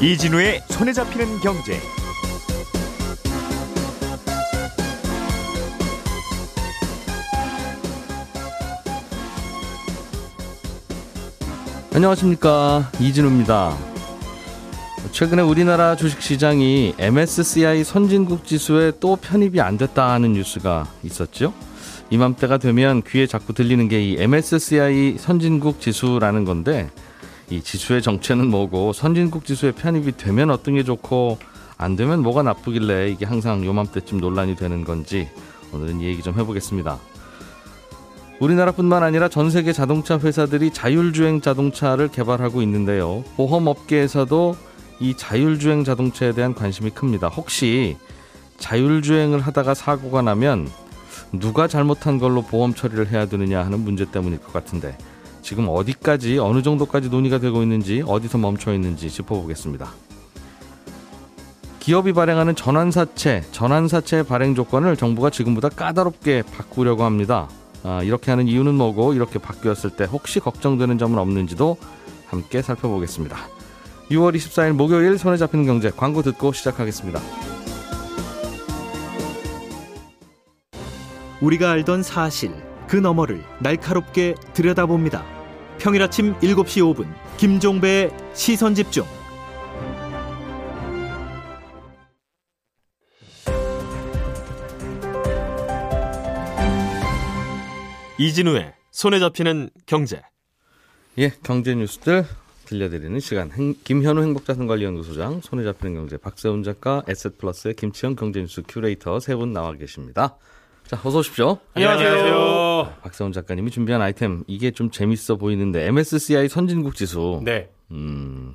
이진우의 손에 잡히는 경제. 안녕하십니까 이진우입니다. 최근에 우리나라 주식시장이 MSCI 선진국 지수에 또 편입이 안 됐다 하는 뉴스가 있었죠. 이맘때가 되면 귀에 자꾸 들리는 게 이 MSCI 선진국 지수라는 건데 이 지수의 정체는 뭐고 선진국 지수에 편입이 되면 어떤 게 좋고 안 되면 뭐가 나쁘길래 이게 항상 요맘때쯤 논란이 되는 건지 오늘은 이 얘기 좀 해보겠습니다. 우리나라뿐만 아니라 전 세계 자동차 회사들이 자율주행 자동차를 개발하고 있는데요. 보험업계에서도 이 자율주행 자동차에 대한 관심이 큽니다. 혹시 자율주행을 하다가 사고가 나면 누가 잘못한 걸로 보험 처리를 해야 되느냐 하는 문제 때문일 것 같은데 지금 어디까지 어느 정도까지 논의가 되고 있는지 어디서 멈춰 있는지 짚어보겠습니다. 기업이 발행하는 전환사채, 전환사채 발행 조건을 정부가 지금보다 까다롭게 바꾸려고 합니다. 아, 이렇게 하는 이유는 뭐고 이렇게 바뀌었을 때 혹시 걱정되는 점은 없는지도 함께 살펴보겠습니다. 6월 24일 목요일 손에 잡히는 경제 광고 듣고 시작하겠습니다. 우리가 알던 사실 그 너머를 날카롭게 들여다봅니다. 평일 아침 7시 5분 김종배의 시선 집중. 이진우의 손에 잡히는 경제. 예, 경제 뉴스들 들려드리는 시간. 행, 김현우 행복자산관리연구소장, 손에 잡히는 경제 박세훈 작가, 에셋플러스의 김치영 경제뉴스 큐레이터 세 분 나와 계십니다. 자, 어서 오십시오. 안녕하세요. 박세훈 작가님이 준비한 아이템 이게 좀 재밌어 보이는데 MSCI 선진국 지수. 네. 음,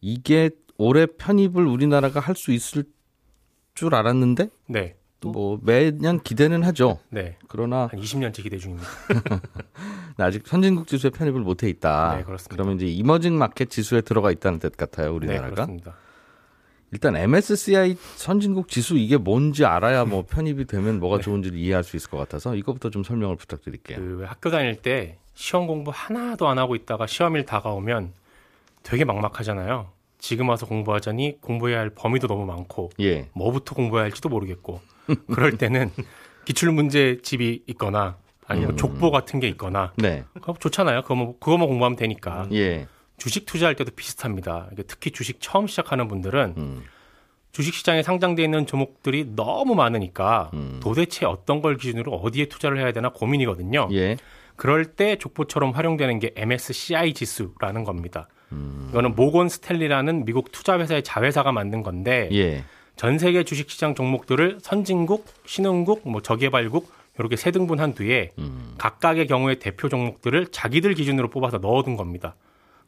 이게 올해 편입을 우리나라가 할 수 있을 줄 알았는데 네. 뭐 매년 기대는 하죠. 네. 그러나 한 20년째 기대 중입니다. 아직 선진국 지수에 편입을 못해 있다. 네, 그렇습니다. 그러면 이제 이머징 마켓 지수에 들어가 있다는 뜻 같아요, 네, 우리나라가. 그렇습니다. 일단 MSCI 선진국 지수 이게 뭔지 알아야 뭐 편입이 되면 뭐가 네. 좋은지를 이해할 수 있을 것 같아서 이것부터 좀 설명을 부탁드릴게요. 그 학교 다닐 때 시험 공부 하나도 안 하고 있다가 시험일 다가오면 되게 막막하잖아요. 지금 와서 공부하자니 공부해야 할 범위도 너무 많고 예. 뭐부터 공부해야 할지도 모르겠고 그럴 때는 기출 문제 집이 있거나 아니면 음. 족보 같은 게 있거나 네. 그거 좋잖아요. 그거만 그거만 공부하면 되니까. 예. 주식 투자할 때도 비슷합니다. 특히 주식 처음 시작하는 분들은 음. 주식 시장에 상장돼 있는 종목들이 너무 많으니까 음. 도대체 어떤 걸 기준으로 어디에 투자를 해야 되나 고민이거든요. 예. 그럴 때 족보처럼 활용되는 게 MSCI 지수라는 겁니다. 음. 이거는 모건 스탠리라는 미국 투자 회사의 자회사가 만든 건데 예. 전 세계 주식 시장 종목들을 선진국, 신흥국, 뭐 저개발국 이렇게 세 등분한 뒤에 음. 각각의 경우에 대표 종목들을 자기들 기준으로 뽑아서 넣어둔 겁니다.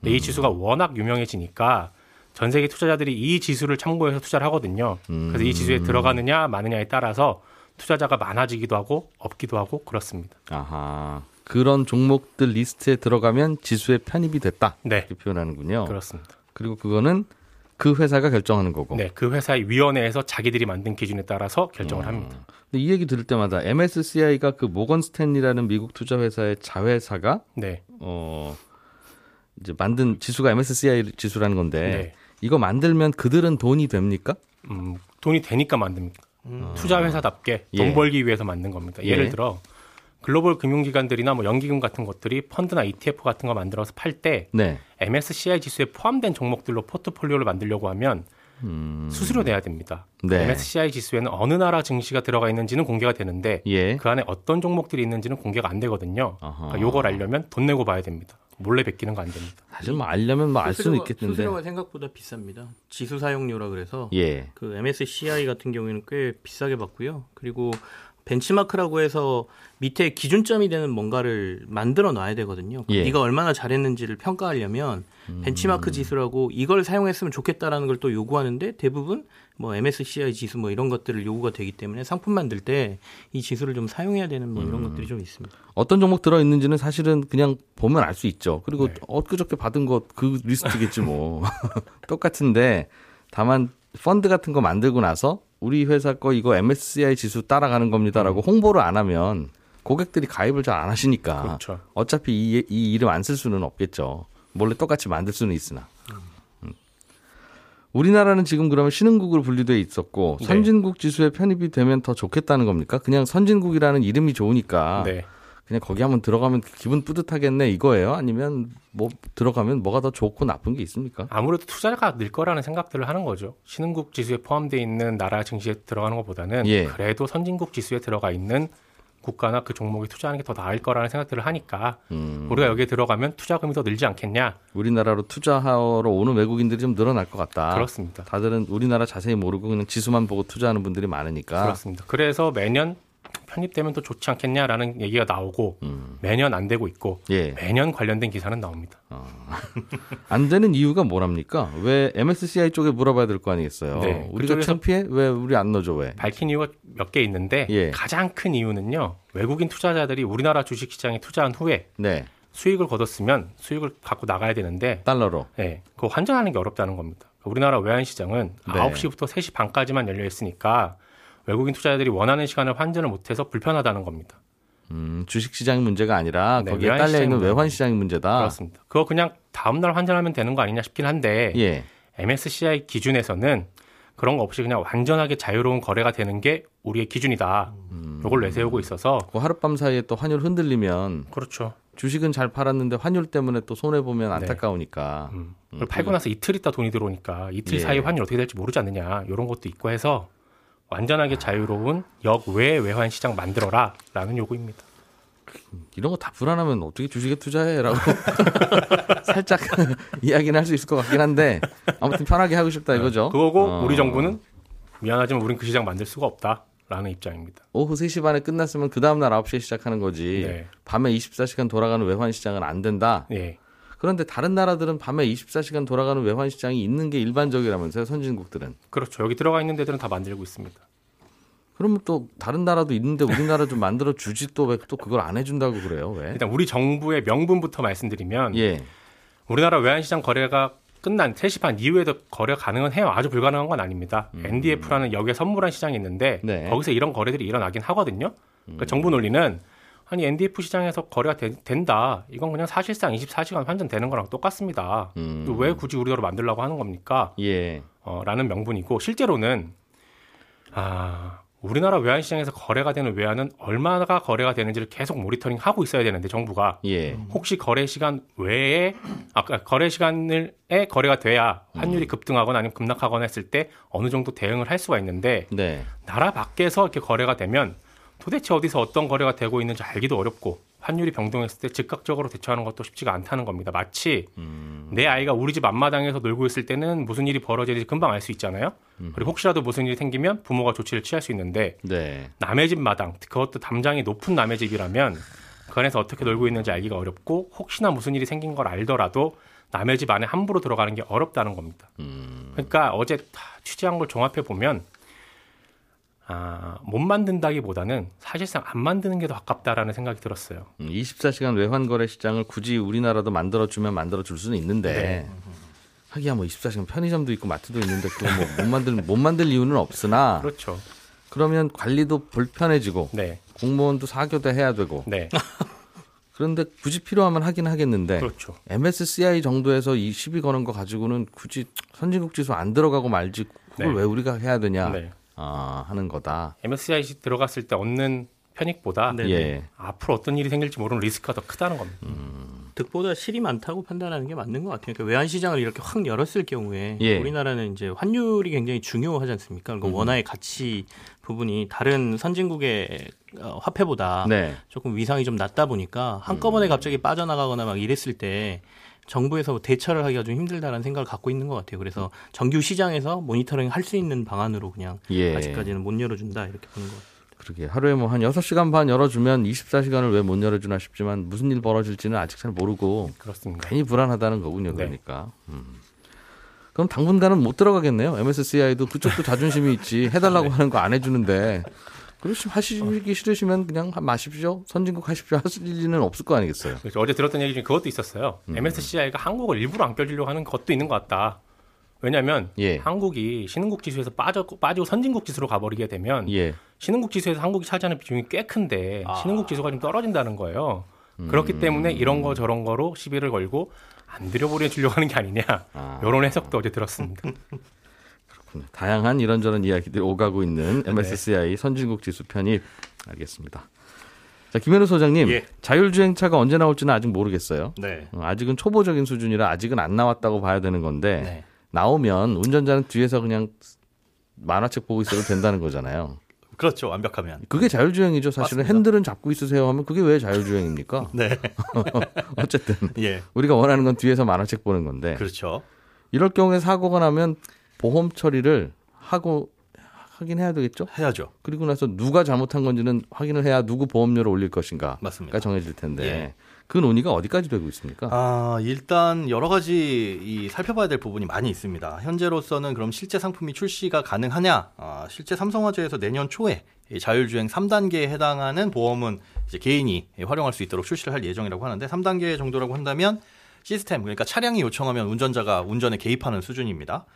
근데 이 지수가 워낙 유명해지니까 전 세계 투자자들이 이 지수를 참고해서 투자를 하거든요. 그래서 이 지수에 들어가느냐 마느냐에 따라서 투자자가 많아지기도 하고 없기도 하고 그렇습니다. 아하. 그런 종목들 리스트에 들어가면 지수에 편입이 됐다. 네, 이렇게 표현하는군요. 그렇습니다. 그리고 그거는 그 회사가 결정하는 거고. 네, 그 회사의 위원회에서 자기들이 만든 기준에 따라서 결정을 합니다. 근데 이 얘기 들을 때마다 MSCI가 그 모건 스탠리라는 미국 투자 회사의 자회사가 네, 어 이제 만든 지수가 MSCI 지수라는 건데 네. 이거 만들면 그들은 돈이 됩니까? 음, 돈이 되니까 만듭니다. 투자 회사답게 돈 예. 벌기 위해서 만든 겁니다. 예를 예. 들어 글로벌 금융기관들이나 뭐 연기금 같은 것들이 펀드나 ETF 같은 거 만들어서 팔때 네. MSCI 지수에 포함된 종목들로 포트폴리오를 만들려고 하면 수수료 내야 됩니다. 음. 네. MSCI 지수에는 어느 나라 증시가 들어가 있는지는 공개가 되는데 예. 그 안에 어떤 종목들이 있는지는 공개가 안 되거든요. 그러니까 요걸 알려면 돈 내고 봐야 됩니다. 몰래 베끼는 거 안 됩니다. 사실 뭐 알려면 뭐 알 수는 있겠는데. 수수료가 생각보다 비쌉니다. 지수 사용료라 그래서 예. 그 MSCI 같은 경우에는 꽤 비싸게 받고요. 그리고 벤치마크라고 해서 밑에 기준점이 되는 뭔가를 만들어 놔야 되거든요. 예. 네가 얼마나 잘했는지를 평가하려면 벤치마크 지수라고 이걸 사용했으면 좋겠다라는 걸 또 요구하는데 대부분 뭐 MSCI 지수 뭐 이런 것들을 요구가 되기 때문에 상품 만들 때 이 지수를 좀 사용해야 되는 뭐 이런 것들이 좀 있습니다. 어떤 종목 들어 있는지는 사실은 그냥 보면 알 수 있죠. 그리고 네. 엊그저께 받은 것 그 리스트겠지 뭐. 똑같은데 다만 펀드 같은 거 만들고 나서 우리 회사 거 이거 MSCI 지수 따라가는 겁니다라고 음. 홍보를 안 하면 고객들이 가입을 잘 안 하시니까 그렇죠. 어차피 이, 이 이름 안 쓸 수는 없겠죠. 몰래 똑같이 만들 수는 있으나. 음. 우리나라는 지금 그러면 신흥국으로 분류돼 있었고 네. 선진국 지수에 편입이 되면 더 좋겠다는 겁니까? 그냥 선진국이라는 이름이 좋으니까 네. 그냥 거기 한번 들어가면 기분 뿌듯하겠네 이거예요? 아니면 뭐 들어가면 뭐가 더 좋고 나쁜 게 있습니까? 아무래도 투자가 늘 거라는 생각들을 하는 거죠. 신흥국 지수에 포함되어 있는 나라 증시에 들어가는 것보다는 예. 그래도 선진국 지수에 들어가 있는 국가나 그 종목에 투자하는 게 더 나을 거라는 생각들을 하니까 음, 우리가 여기에 들어가면 투자금이 더 늘지 않겠냐? 우리나라로 투자하러 오는 외국인들이 좀 늘어날 것 같다. 그렇습니다. 다들은 우리나라 자세히 모르고 그냥 지수만 보고 투자하는 분들이 많으니까. 그렇습니다. 그래서 매년 편입되면 또 좋지 않겠냐라는 얘기가 나오고 음, 매년 안 되고 있고 예. 매년 관련된 기사는 나옵니다. 안 되는 이유가 뭐랍니까? 왜 MSCI 쪽에 물어봐야 될 거 아니겠어요? 네, 우리가 창피해? 왜 우리 안 넣어줘 왜? 밝힌 이유가 몇 개 있는데 예. 가장 큰 이유는요. 외국인 투자자들이 우리나라 주식시장에 투자한 후에 네, 수익을 거뒀으면 수익을 갖고 나가야 되는데 달러로. 예, 그거 환전하는 게 어렵다는 겁니다. 우리나라 외환 시장은 네. 9시부터 3시 반까지만 열려 있으니까 외국인 투자자들이 원하는 시간을 환전을 못해서 불편하다는 겁니다. 음, 주식 시장 문제가 아니라 네, 거기에 외환 딸려 있는. 외환 시장 문제다. 그렇습니다. 그거 그냥 다음 날 환전하면 되는 거 아니냐 싶긴 한데 예. MSCI 기준에서는 그런 거 없이 그냥 완전하게 자유로운 거래가 되는 게 우리의 기준이다. 음. 이걸 내세우고 있어서 그 하룻밤 사이에 또 환율 흔들리면 그렇죠. 주식은 잘 팔았는데 환율 때문에 또 손해 보면 네. 안타까우니까. 음. 그걸 팔고 나서 이틀 있다 돈이 들어오니까 이틀 예. 사이 환율 어떻게 될지 모르지 않느냐 이런 것도 있고 해서 완전하게 자유로운 역외 외환 시장 만들어라라는 요구입니다. 이런 거 다 불안하면 어떻게 주식에 투자해라고 살짝 이야기는 할 수 있을 것 같긴 한데 아무튼 편하게 하고 싶다 이거죠. 그거고 어. 우리 정부는 미안하지만 우린 그 시장 만들 수가 없다 라는 입장입니다. 오후 3시 반에 끝났으면 그 다음 날 9시에 시작하는 거지. 네. 밤에 24시간 돌아가는 외환 시장은 안 된다. 예. 그런데 다른 나라들은 밤에 24시간 돌아가는 외환 시장이 있는 게 일반적이라면서요, 선진국들은. 그렇죠. 여기 들어가 있는 데들은 다 만들고 있습니다. 그러면 또 다른 나라도 있는데 우리나라 좀 만들어 주지 또 왜 또 그걸 안 해준다고 그래요? 왜? 일단 우리 정부의 명분부터 말씀드리면 예. 우리나라 외환시장 거래가 끝난 3시 반 이후에도 거래 가능은 해요. 아주 불가능한 건 아닙니다. NDF라는 역에 선물한 시장이 있는데 음. 네. 음. 거기서 이런 거래들이 일어나긴 하거든요. 그러니까 정부 논리는 아니 NDF 시장에서 거래가 되- 된다. 이건 그냥 사실상 24시간 환전되는 거랑 똑같습니다. 음. 또왜 굳이 우리나라로 만들려고 하는 겁니까? 예. 어, 라는 명분이고 실제로는 아 우리나라 외환 시장에서 거래가 되는 외환은 얼마나 거래가 되는지를 계속 모니터링 하고 있어야 되는데 정부가 예. 혹시 거래 시간 외에 아까 거래 시간을 에 거래가 돼야 환율이 급등하거나 아니면 급락하거나 했을 때 어느 정도 대응을 할 수가 있는데 네. 나라 밖에서 이렇게 거래가 되면 도대체 어디서 어떤 거래가 되고 있는지 알기도 어렵고 환율이 변동했을 때 즉각적으로 대처하는 것도 쉽지가 않다는 겁니다. 마치 내 아이가 우리 집 앞마당에서 놀고 있을 때는 무슨 일이 벌어지는지 금방 알 수 있잖아요. 그리고 혹시라도 무슨 일이 생기면 부모가 조치를 취할 수 있는데 네. 남의 집 마당, 그것도 담장이 높은 남의 집이라면 그 안에서 어떻게 놀고 있는지 알기가 어렵고 혹시나 무슨 일이 생긴 걸 알더라도 남의 집 안에 함부로 들어가는 게 어렵다는 겁니다. 그러니까 어제 다 취재한 걸 종합해 보면 아, 못 만든다기보다는 사실상 안 만드는 게더 가깝다라는 생각이 들었어요. 음, 24시간 외환 거래 시장을 굳이 우리나라도 만들어 주면 만들어 줄 수는 있는데 네. 하기야 뭐 24시간 편의점도 있고 마트도 있는데 그거 뭐못 만들 못 만들 이유는 없으나 그렇죠. 그러면 관리도 불편해지고 네, 공무원도 사교대 해야 되고 네, 그런데 굳이 필요하면 하긴 하겠는데 그렇죠. MSCI 정도에서 이 시비 거는 거 가지고는 굳이 선진국 지수 안 들어가고 말지 그걸 네. 왜 우리가 해야 되냐 네. 아, 하는 거다. MSCI 들어갔을 때 얻는 편익보다 네. 예. 앞으로 어떤 일이 생길지 모르는 리스크가 더 크다는 겁니다. 득보다 실이 많다고 판단하는 게 맞는 것 같아요. 그러니까 외환 시장을 이렇게 확 열었을 경우에 예. 우리나라는 이제 환율이 굉장히 중요하지 않습니까? 그러니까 원화의 가치 부분이 다른 선진국의 어, 화폐보다 네. 조금 위상이 좀 낮다 보니까 한꺼번에 갑자기 빠져나가거나 막 이랬을 때 정부에서 대처를 하기가 좀 힘들다라는 생각을 갖고 있는 것 같아요. 그래서 정규 시장에서 모니터링 할 수 있는 방안으로 그냥 예. 아직까지는 못 열어준다 이렇게 보는 것 같아요. 그러게 하루에 뭐 한 6시간 반 열어주면 24시간을 왜 못 열어주나 싶지만 무슨 일 벌어질지는 아직 잘 모르고 그렇습니다. 괜히 불안하다는 거군요. 네. 그러니까. 음. 그럼 당분간은 못 들어가겠네요. MSCI도 그쪽도 자존심이 있지. 해달라고 하는 거 안 해주는데. 그러시 하시기 싫으시면 그냥 하- 마십시오. 선진국 하십시오. 하실 일은 없을 거 아니겠어요. 그래서 어제 들었던 얘기 중에 그것도 있었어요. 음. MSCI가 한국을 일부러 안 껴주려고 하는 것도 있는 것 같다. 왜냐하면 예. 한국이 신흥국 지수에서 빠져 빠지고 선진국 지수로 가버리게 되면 예. 신흥국 지수에서 한국이 차지하는 비중이 꽤 큰데 아. 신흥국 지수가 좀 떨어진다는 거예요. 음. 그렇기 때문에 이런 거 저런 거로 시비를 걸고 안 들여버려 주려고 하는 게 아니냐 아. 이런 해석도 어제 들었습니다. 다양한 이런저런 이야기들이 오가고 있는 MSCI 선진국 지수 편입 알겠습니다. 자, 김현우 소장님, 예. 자율주행차가 언제 나올지는 아직 모르겠어요. 네. 어, 아직은 초보적인 수준이라 아직은 안 나왔다고 봐야 되는 건데 네. 나오면 운전자는 뒤에서 그냥 만화책 보고 있어도 된다는 거잖아요. 그렇죠. 완벽하면. 그게 자율주행이죠. 사실은 맞습니다. 핸들은 잡고 있으세요 하면 그게 왜 자율주행입니까? 네. 어쨌든 예. 우리가 원하는 건 뒤에서 만화책 보는 건데 그렇죠. 이럴 경우에 사고가 나면 보험 처리를 하고 하긴 해야 되겠죠. 해야죠. 그리고 나서 누가 잘못한 건지는 확인을 해야 누구 보험료를 올릴 것인가가 맞습니다. 정해질 텐데 예. 그 논의가 어디까지 되고 있습니까? 아, 일단 여러 가지 이 살펴봐야 될 부분이 많이 있습니다. 현재로서는 그럼 실제 상품이 출시가 가능하냐? 아, 실제 삼성화재에서 내년 초에 이 자율주행 3단계에 해당하는 보험은 이제 개인이 활용할 수 있도록 출시를 할 예정이라고 하는데 3단계 정도라고 한다면 시스템 그러니까 차량이 요청하면 운전자가 운전에 개입하는 수준입니다.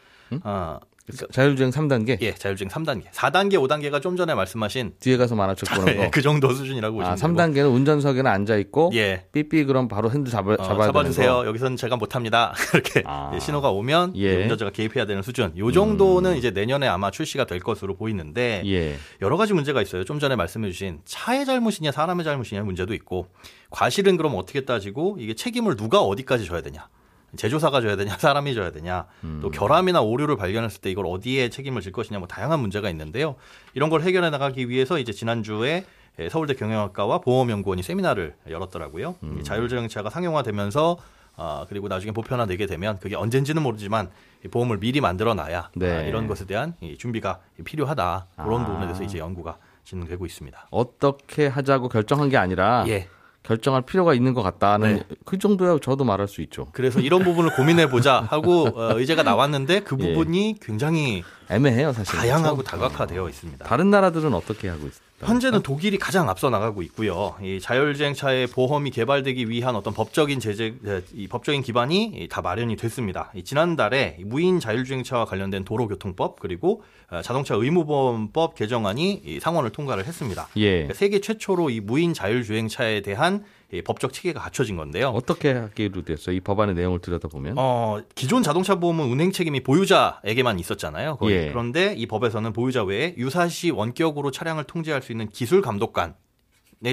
아, 그러니까 자율주행 3단계 예, 자율주행 3단계. 4단계, 5단계가 좀 전에 말씀하신 뒤에 가서 만화책 보는 거. 예, 그 정도 수준이라고 아, 보시면 되고. 3단계는 운전석에는 앉아 있고 예. 삐삐 그럼 바로 핸들 잡아, 어, 잡아야 잡아 주세요. 되는 거. 여기서는 제가 못 합니다. 이렇게 아. 예, 신호가 오면 예. 운전자가 개입해야 되는 수준. 요 정도는 이제 내년에 아마 출시가 될 것으로 보이는데 예. 여러 가지 문제가 있어요. 좀 전에 말씀해 주신 차의 잘못이냐 사람의 잘못이냐 문제도 있고 과실은 그럼 어떻게 따지고 이게 책임을 누가 어디까지 져야 되냐. 제조사가 져야 되냐, 사람이 져야 되냐, 음. 또 결함이나 오류를 발견했을 때 이걸 어디에 책임을 질 것이냐, 뭐 다양한 문제가 있는데요. 이런 걸 해결해 나가기 위해서 이제 지난주에 예, 서울대 경영학과와 보험연구원이 세미나를 열었더라고요. 음. 이 자율주행차가 상용화되면서 아, 그리고 나중에 보편화 되게 되면 그게 언젠지는 모르지만 이 보험을 미리 만들어 놔야 네. 아, 이런 것에 대한 이 준비가 필요하다. 그런 아. 부분에 대해서 이제 연구가 진행되고 있습니다. 어떻게 하자고 결정한 게 아니라 예. 결정할 필요가 있는 것 같다는 네. 그 정도야 저도 말할 수 있죠. 그래서 이런 부분을 고민해 보자 하고 어, 의제가 나왔는데 그 예. 부분이 굉장히 애매해요, 사실. 다양하고 다각화되어 있습니다. 다른 나라들은 어떻게 하고 있습니까? 현재는 독일이 가장 앞서 나가고 있고요. 이 자율주행차의 보험이 개발되기 위한 어떤 법적인 제재, 이 법적인 기반이 다 마련이 됐습니다. 이 지난달에 무인 자율주행차와 관련된 도로교통법 그리고 어, 자동차 의무보험법 개정안이 이 상원을 통과를 했습니다. 예. 그러니까 세계 최초로 이 무인 자율주행차에 대한 이 법적 체계가 갖춰진 건데요. 어떻게 하기로 됐어요? 이 법안의 내용을 들여다보면. 어, 기존 자동차 보험은 운행 책임이 보유자에게만 있었잖아요. 예. 그런데 이 법에서는 보유자 외에 유사시 원격으로 차량을 통제할 수 있는 기술 감독관의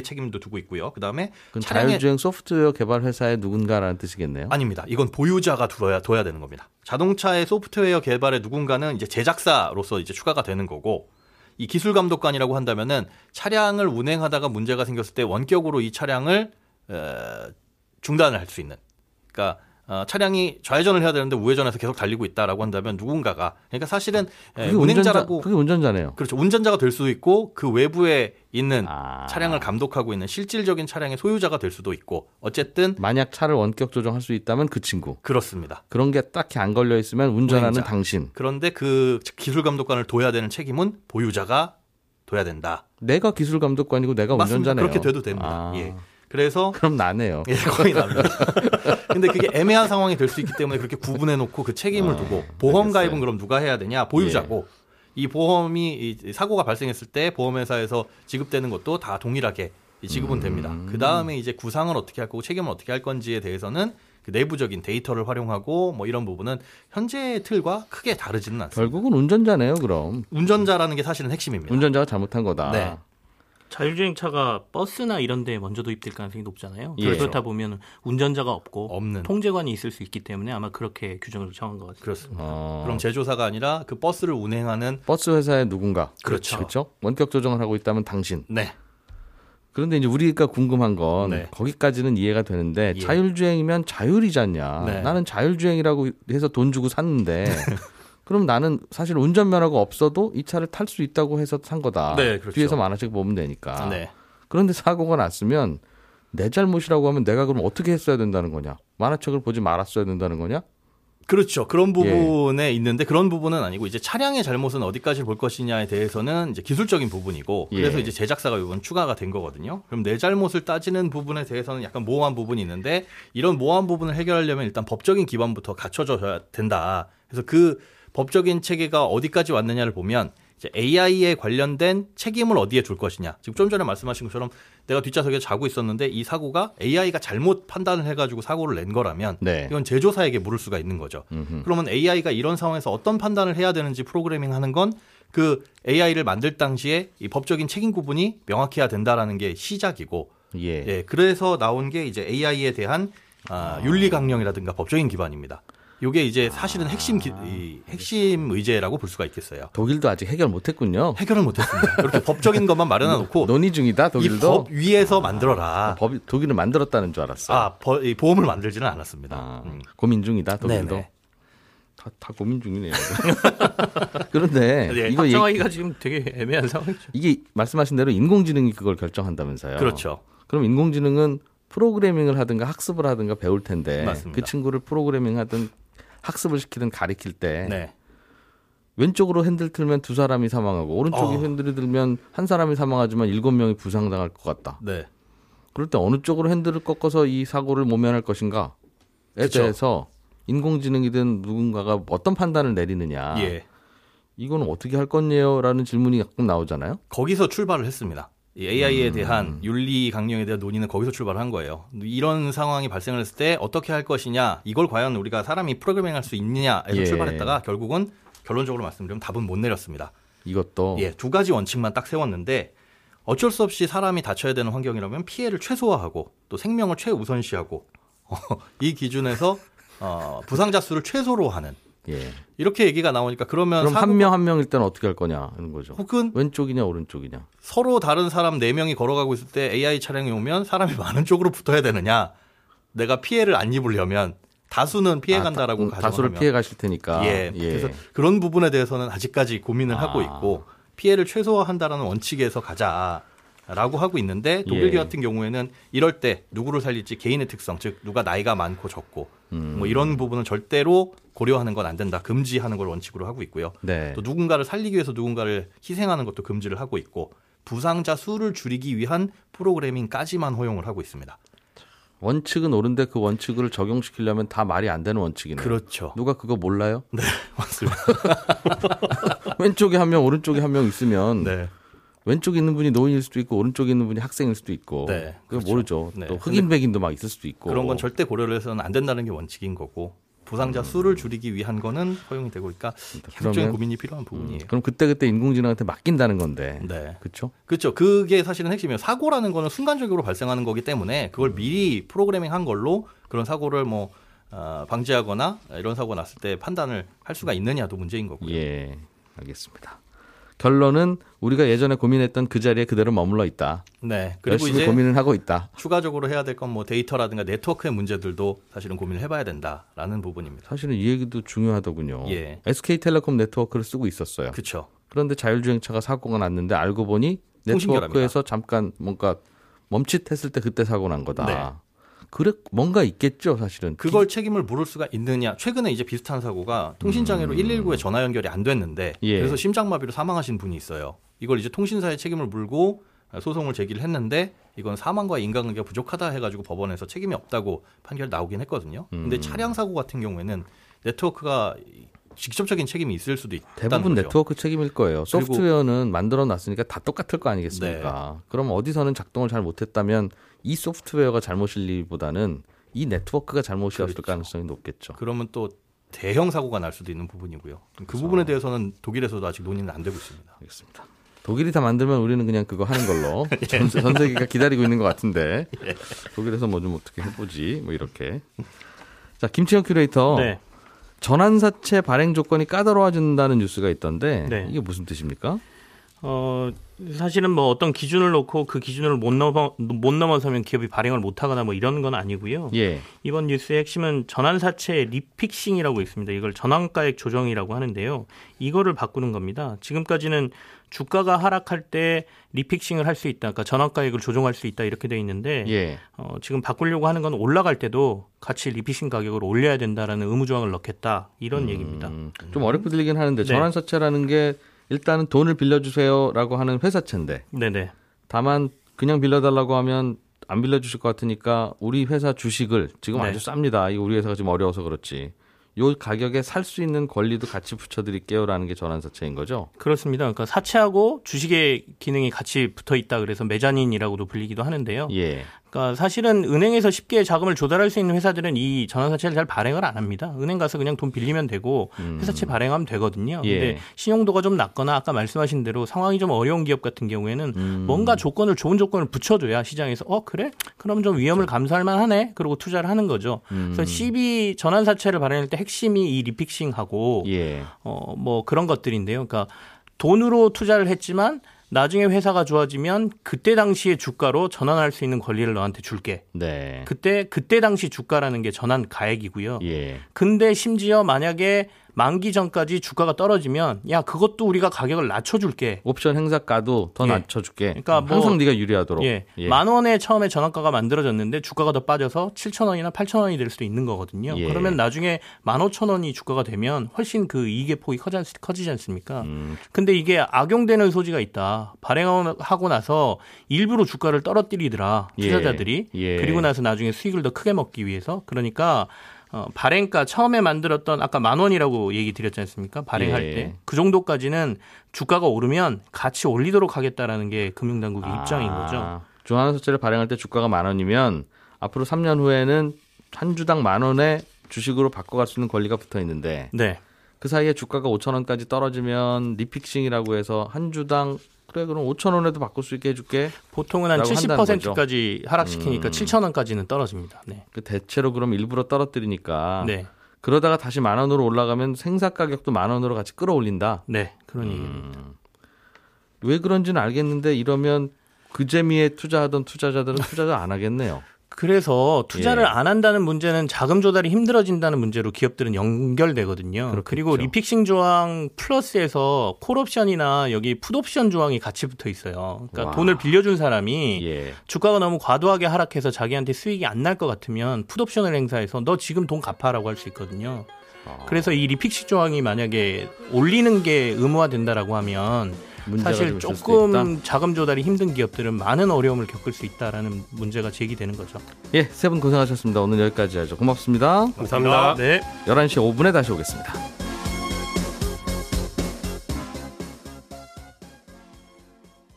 책임도 두고 있고요. 그다음에 차량의 자율주행 소프트웨어 개발 회사의 누군가라는 뜻이겠네요. 아닙니다. 이건 보유자가 둬야, 둬야 되는 겁니다. 자동차의 소프트웨어 개발의 누군가는 이제 제작사로서 이제 추가가 되는 거고 이 기술 감독관이라고 한다면은 차량을 운행하다가 문제가 생겼을 때 원격으로 이 차량을 어, 중단을 할 수 있는. 그러니까 어, 차량이 좌회전을 해야 되는데 우회전해서 계속 달리고 있다라고 한다면 누군가가 그러니까 사실은 에, 그게 운전자, 운행자라고 그게 운전자네요. 그렇죠. 운전자가 될 수도 있고 그 외부에 있는 아. 차량을 감독하고 있는 실질적인 차량의 소유자가 될 수도 있고 어쨌든 만약 차를 원격 조정할 수 있다면 그 친구. 그렇습니다. 그런 게 딱히 안 걸려 있으면 운전하는 운행자. 당신. 그런데 그 기술 감독관을 둬야 되는 책임은 보유자가 둬야 된다. 내가 기술 감독관이고 내가 맞습니다. 운전자네요. 그렇게 돼도 됩니다. 아. 예. 그래서 그럼 나네요. 예, 거의 납니다. 근데 그게 애매한 상황이 될 수 있기 때문에 그렇게 구분해 놓고 그 책임을 아, 두고 보험 알겠어요. 가입은 그럼 누가 해야 되냐? 보유자고. 이 보험이 이 사고가 발생했을 때 보험회사에서 지급되는 것도 다 동일하게 이 지급은 됩니다. 음. 그 다음에 이제 구상을 어떻게 할 거고 책임을 어떻게 할 건지에 대해서는 그 내부적인 데이터를 활용하고 뭐 이런 부분은 현재의 틀과 크게 다르지는 않습니다. 결국은 운전자네요, 그럼. 운전자라는 게 사실은 핵심입니다. 운전자가 잘못한 거다. 네. 자율주행차가 버스나 이런 데 먼저 도입될 가능성이 높잖아요. 예. 그렇다 보면 운전자가 없고 없는. 통제관이 있을 수 있기 때문에 아마 그렇게 규정을 정한 것 같습니다. 그렇습니다. 어, 그럼 제조사가 아니라 그 버스를 운행하는 버스 회사의 누군가. 그렇죠. 그렇죠. 원격 조정을 하고 있다면 당신. 네. 그런데 이제 우리가 궁금한 건 네. 거기까지는 이해가 되는데 예. 자율주행이면 자율이잖냐. 네. 나는 자율주행이라고 해서 돈 주고 샀는데 그럼 나는 사실 운전면허가 없어도 이 차를 탈 수 있다고 해서 산 거다. 네, 그렇죠. 뒤에서 만화책 보면 되니까. 네. 그런데 사고가 났으면 내 잘못이라고 하면 내가 그럼 어떻게 했어야 된다는 거냐? 만화책을 보지 말았어야 된다는 거냐? 그렇죠. 그런 예. 부분에 있는데 그런 부분은 아니고 이제 차량의 잘못은 어디까지 볼 것이냐에 대해서는 이제 기술적인 부분이고 그래서 예. 이제 제작사가 이건 추가가 된 거거든요. 그럼 내 잘못을 따지는 부분에 대해서는 약간 모호한 부분이 있는데 이런 모호한 부분을 해결하려면 일단 법적인 기반부터 갖춰져야 된다. 그래서 그 법적인 체계가 어디까지 왔느냐를 보면 이제 AI에 관련된 책임을 어디에 둘 것이냐. 지금 좀 전에 말씀하신 것처럼 내가 뒷좌석에 자고 있었는데 이 사고가 AI가 잘못 판단을 해가지고 사고를 낸 거라면 네. 이건 제조사에게 물을 수가 있는 거죠. 그러면 AI가 이런 상황에서 어떤 판단을 해야 되는지 프로그래밍 하는 건 그 AI를 만들 당시에 이 법적인 책임 구분이 명확해야 된다라는 게 시작이고 예. 예, 그래서 나온 게 이제 AI에 대한 아, 윤리 강령이라든가 법적인 기반입니다. 요게 이제 사실은 핵심 기, 이, 핵심 의제라고 볼 수가 있겠어요. 독일도 아직 해결 못했군요. 해결을 못했습니다. 이렇게 법적인 것만 마련해 놓고 논의 중이다 이 독일도. 법 위에서 만들어라. 법이 독일은 만들었다는 줄 알았어요. 아, 버- 이 보험을 만들지는 않았습니다. 아, 음. 고민 중이다 독일도. 네네. 다, 다 고민 중이네요. 그런데 네, 이거 확정하기가 지금 되게 애매한 상황이죠. 이게 말씀하신 대로 인공지능이 그걸 결정한다면서요. 그렇죠. 그럼 인공지능은 프로그래밍을 하든가 학습을 하든가 배울 텐데 맞습니다. 그 친구를 프로그래밍 하든 학습을 시키든 가리킬 때 네. 왼쪽으로 핸들 틀면 두 사람이 사망하고 오른쪽에 어. 핸들을 들면 한 사람이 사망하지만 일곱 명이 부상당할 것 같다. 네. 그럴 때 어느 쪽으로 핸들을 꺾어서 이 사고를 모면할 것인가에 그쵸. 대해서 인공지능이든 누군가가 어떤 판단을 내리느냐. 예. 이거는 어떻게 할 건데요라는 질문이 가끔 나오잖아요. 거기서 출발을 했습니다. 이 AI에 음. 대한 윤리 강령에 대한 논의는 거기서 출발한 거예요. 이런 상황이 발생을 했을 때 어떻게 할 것이냐, 이걸 과연 우리가 사람이 프로그래밍 할수 있느냐에서 예. 출발했다가 결국은 결론적으로 말씀드리면 답은 못 내렸습니다. 이것도 예, 두 가지 원칙만 딱 세웠는데 어쩔 수 없이 사람이 다쳐야 되는 환경이라면 피해를 최소화하고 또 생명을 최우선시하고 어, 이 기준에서 어, 부상자 수를 최소로 하는 예. 이렇게 얘기가 나오니까 그러면 그럼 한 명 한 명일 때는 어떻게 할 거냐 하는 거죠. 혹은 왼쪽이냐 오른쪽이냐. 서로 다른 사람 네 명이 걸어가고 있을 때 AI 차량이 오면 사람이 많은 쪽으로 붙어야 되느냐 내가 피해를 안 입으려면 다수는 피해 아, 간다라고 다- 가정하면 다수를 피해 가실 테니까. 예, 그래서 그런 부분에 대해서는 아직까지 고민을 하고 아. 있고 피해를 최소화한다라는 원칙에서 가자 라고 하고 있는데 독일 예. 같은 경우에는 이럴 때 누구를 살릴지 개인의 특성 즉 누가 나이가 많고 적고 음. 뭐 이런 부분은 절대로 고려하는 건 안 된다 금지하는 걸 원칙으로 하고 있고요 네. 또 누군가를 살리기 위해서 누군가를 희생하는 것도 금지를 하고 있고 부상자 수를 줄이기 위한 프로그래밍까지만 허용을 하고 있습니다 원칙은 옳은데 그 원칙을 적용시키려면 다 말이 안 되는 원칙이네요. 그렇죠 누가 그거 몰라요? 네 맞습니다 왼쪽에 한 명, 오른쪽에 한 명 있으면 네 왼쪽에 있는 분이 노인일 수도 있고 오른쪽에 있는 분이 학생일 수도 있고 네, 그거 그렇죠. 모르죠. 네. 또 흑인 백인도 막 있을 수도 있고 그런 건 절대 고려를 해서는 안 된다는 게 원칙인 거고 부상자 수를 줄이기 위한 거는 허용이 되고 그러니까 그러면- 고민이 필요한 음, 부분이에요. 그럼 그때 그때 인공지능한테 맡긴다는 건데 네. 그렇죠? 그렇죠. 그게 사실은 핵심이에요. 사고라는 거는 순간적으로 발생하는 거기 때문에 그걸 음. 미리 프로그래밍 한 걸로 그런 사고를 뭐 어, 방지하거나 이런 사고 났을 때 판단을 할 수가 있느냐도 문제인 거고요. 예, 알겠습니다. 결론은 우리가 예전에 고민했던 그 자리에 그대로 머물러 있다. 네. 그리고 열심히 고민을 하고 있다. 추가적으로 해야 될 건 뭐 데이터라든가 네트워크의 문제들도 사실은 고민을 해봐야 된다라는 부분입니다. 사실은 이 얘기도 중요하더군요. 예. SK텔레콤 네트워크를 쓰고 있었어요. 그렇죠. 그런데 자율주행차가 사고가 났는데 알고 보니. 네트워크에서 잠깐 뭔가 멈칫했을 때 그때 사고 난 거다. 네. 그래 뭔가 있겠죠, 사실은. 그걸 책임을 물을 수가 있느냐. 최근에 이제 비슷한 사고가 통신장애로 119에 전화 연결이 안 됐는데 음. 예. 그래서 심장마비로 사망하신 분이 있어요. 이걸 이제 통신사에 책임을 물고 소송을 제기를 했는데 이건 사망과 인간관계가 부족하다 해가지고 법원에서 책임이 없다고 판결 나오긴 했거든요. 근데 음. 차량 사고 같은 경우에는 네트워크가 직접적인 책임이 있을 수도 있다는 대부분 거죠. 네트워크 책임일 거예요. 소프트웨어는 만들어 놨으니까 다 똑같을 거 아니겠습니까? 네. 그럼 어디서는 작동을 잘 못했다면 이 소프트웨어가 잘못일보다는 이 네트워크가 잘못이었을 그렇죠. 가능성이 높겠죠. 그러면 또 대형 사고가 날 수도 있는 부분이고요. 그 부분에 대해서는 독일에서도 아직 논의는 안 되고 있습니다. 알겠습니다. 독일이 다 만들면 우리는 그냥 그거 하는 걸로 전, 전 세계가 기다리고 있는 것 같은데 독일에서 뭐 좀 어떻게 해보지 뭐 이렇게 자 김치영 큐레이터 네. 전환사채 발행 조건이 까다로워진다는 뉴스가 있던데 네. 이게 무슨 뜻입니까? 어, 사실은 뭐 어떤 기준을 놓고 그 기준을 못 넘어 못 넘어서면 기업이 발행을 못 하거나 뭐 이런 건 아니고요. 예, 이번 뉴스의 핵심은 전환 사채 refixing이라고 있습니다. 이걸 전환가액 조정이라고 하는데요. 이거를 바꾸는 겁니다. 지금까지는 주가가 하락할 때 refixing을 할 수 있다. 그러니까 전환가액을 조정할 수 있다 이렇게 돼 있는데 예, 어, 지금 바꾸려고 하는 건 올라갈 때도 같이 refixing 가격을 올려야 된다라는 의무 조항을 넣겠다 이런 얘기입니다. 음, 좀 어렵게 들리긴 하는데 네. 전환 사채라는 게 일단은 돈을 빌려주세요라고 하는 회사채인데 네네. 다만 그냥 빌려달라고 하면 안 빌려주실 것 같으니까 우리 회사 주식을 지금 네. 아주 쌉니다. 이거 우리 회사가 지금 어려워서 그렇지. 요 가격에 살 수 있는 권리도 같이 붙여드릴게요라는 게 전환사채인 거죠. 그렇습니다. 그러니까 사채하고 주식의 기능이 같이 붙어 있다 그래서 메자닌이라고도 불리기도 하는데요. 예. 그러니까 사실은 은행에서 쉽게 자금을 조달할 수 있는 회사들은 이 전환사채를 잘 발행을 안 합니다. 은행 가서 그냥 돈 빌리면 되고 회사채 발행하면 되거든요. 예. 근데 신용도가 좀 낮거나 아까 말씀하신 대로 상황이 좀 어려운 기업 같은 경우에는 음. 뭔가 조건을 좋은 조건을 붙여줘야 시장에서 어 그래? 그럼 좀 위험을 감수할 만하네. 그리고 투자를 하는 거죠. 음. 그래서 CB 전환사채를 발행할 때 핵심이 이 리픽싱하고 예. 어, 뭐 그런 것들인데요. 그러니까 돈으로 투자를 했지만 나중에 회사가 좋아지면 그때 당시의 주가로 전환할 수 있는 권리를 너한테 줄게. 네. 그때 그때 당시 주가라는 게 전환 가액이고요. 예. 근데 심지어 만약에 만기 전까지 주가가 떨어지면 야 그것도 우리가 가격을 낮춰줄게. 옵션 행사가도 더 예. 낮춰줄게. 그러니까 뭐- 항상 네가 유리하도록. 예. 만 원에 처음에 전환가가 만들어졌는데 주가가 더 빠져서 7천 원이나 8천 원이 될 수도 있는 거거든요. 예. 그러면 나중에 15,000원이 주가가 되면 훨씬 그 이익의 폭이 커지, 커지지 않습니까? 음, 근데 이게 악용되는 소지가 있다. 발행하고 나서 일부러 주가를 떨어뜨리더라. 예. 투자자들이. 예. 그리고 나서 나중에 수익을 더 크게 먹기 위해서. 그러니까 어, 발행가 처음에 만들었던 아까 만 원이라고 얘기 드렸지 않습니까? 발행할 예. 때. 그 정도까지는 주가가 오르면 같이 올리도록 하겠다라는 게 금융당국의 입장인 거죠. 아, 전환사채를 발행할 때 주가가 만 원이면 앞으로 3년 후에는 한 주당 만 원에 주식으로 바꿔갈 수 있는 권리가 붙어 있는데 네. 그 사이에 주가가 5천 원까지 떨어지면 refixing이라고 해서 한 주당 그래 그럼 5천 원에도 바꿀 수 있게 해줄게. 보통은 한 라고 한다는 거죠. 70%까지 하락시키니까 음. 7천 원까지는 떨어집니다. 네. 그 대체로 그럼 일부러 떨어뜨리니까 네. 그러다가 다시 만 원으로 올라가면 생사 가격도 만 원으로 같이 끌어올린다. 네. 그런 음. 얘기입니다. 왜 그런지는 알겠는데 이러면 그 재미에 투자하던 투자자들은 투자를 안 하겠네요. 그래서 투자를 예. 안 한다는 문제는 자금 조달이 힘들어진다는 문제로 기업들은 연결되거든요. 그렇겠죠. 그리고 리픽싱 조항 플러스에서 콜옵션이나 여기 풋옵션 조항이 같이 붙어 있어요. 그러니까 와. 돈을 빌려준 사람이 예. 주가가 너무 과도하게 하락해서 자기한테 수익이 안 날 것 같으면 풋옵션을 행사해서 너 지금 돈 갚아라고 할 수 있거든요. 아. 그래서 이 리픽싱 조항이 만약에 올리는 게 의무화된다라고 하면 사실 조금 자금 조달이 힘든 기업들은 많은 어려움을 겪을 수 있다라는 문제가 제기되는 거죠. 예, 세 분 고생하셨습니다. 오늘 여기까지 하죠. 고맙습니다. 감사합니다. 네. 11시 5분에 다시 오겠습니다.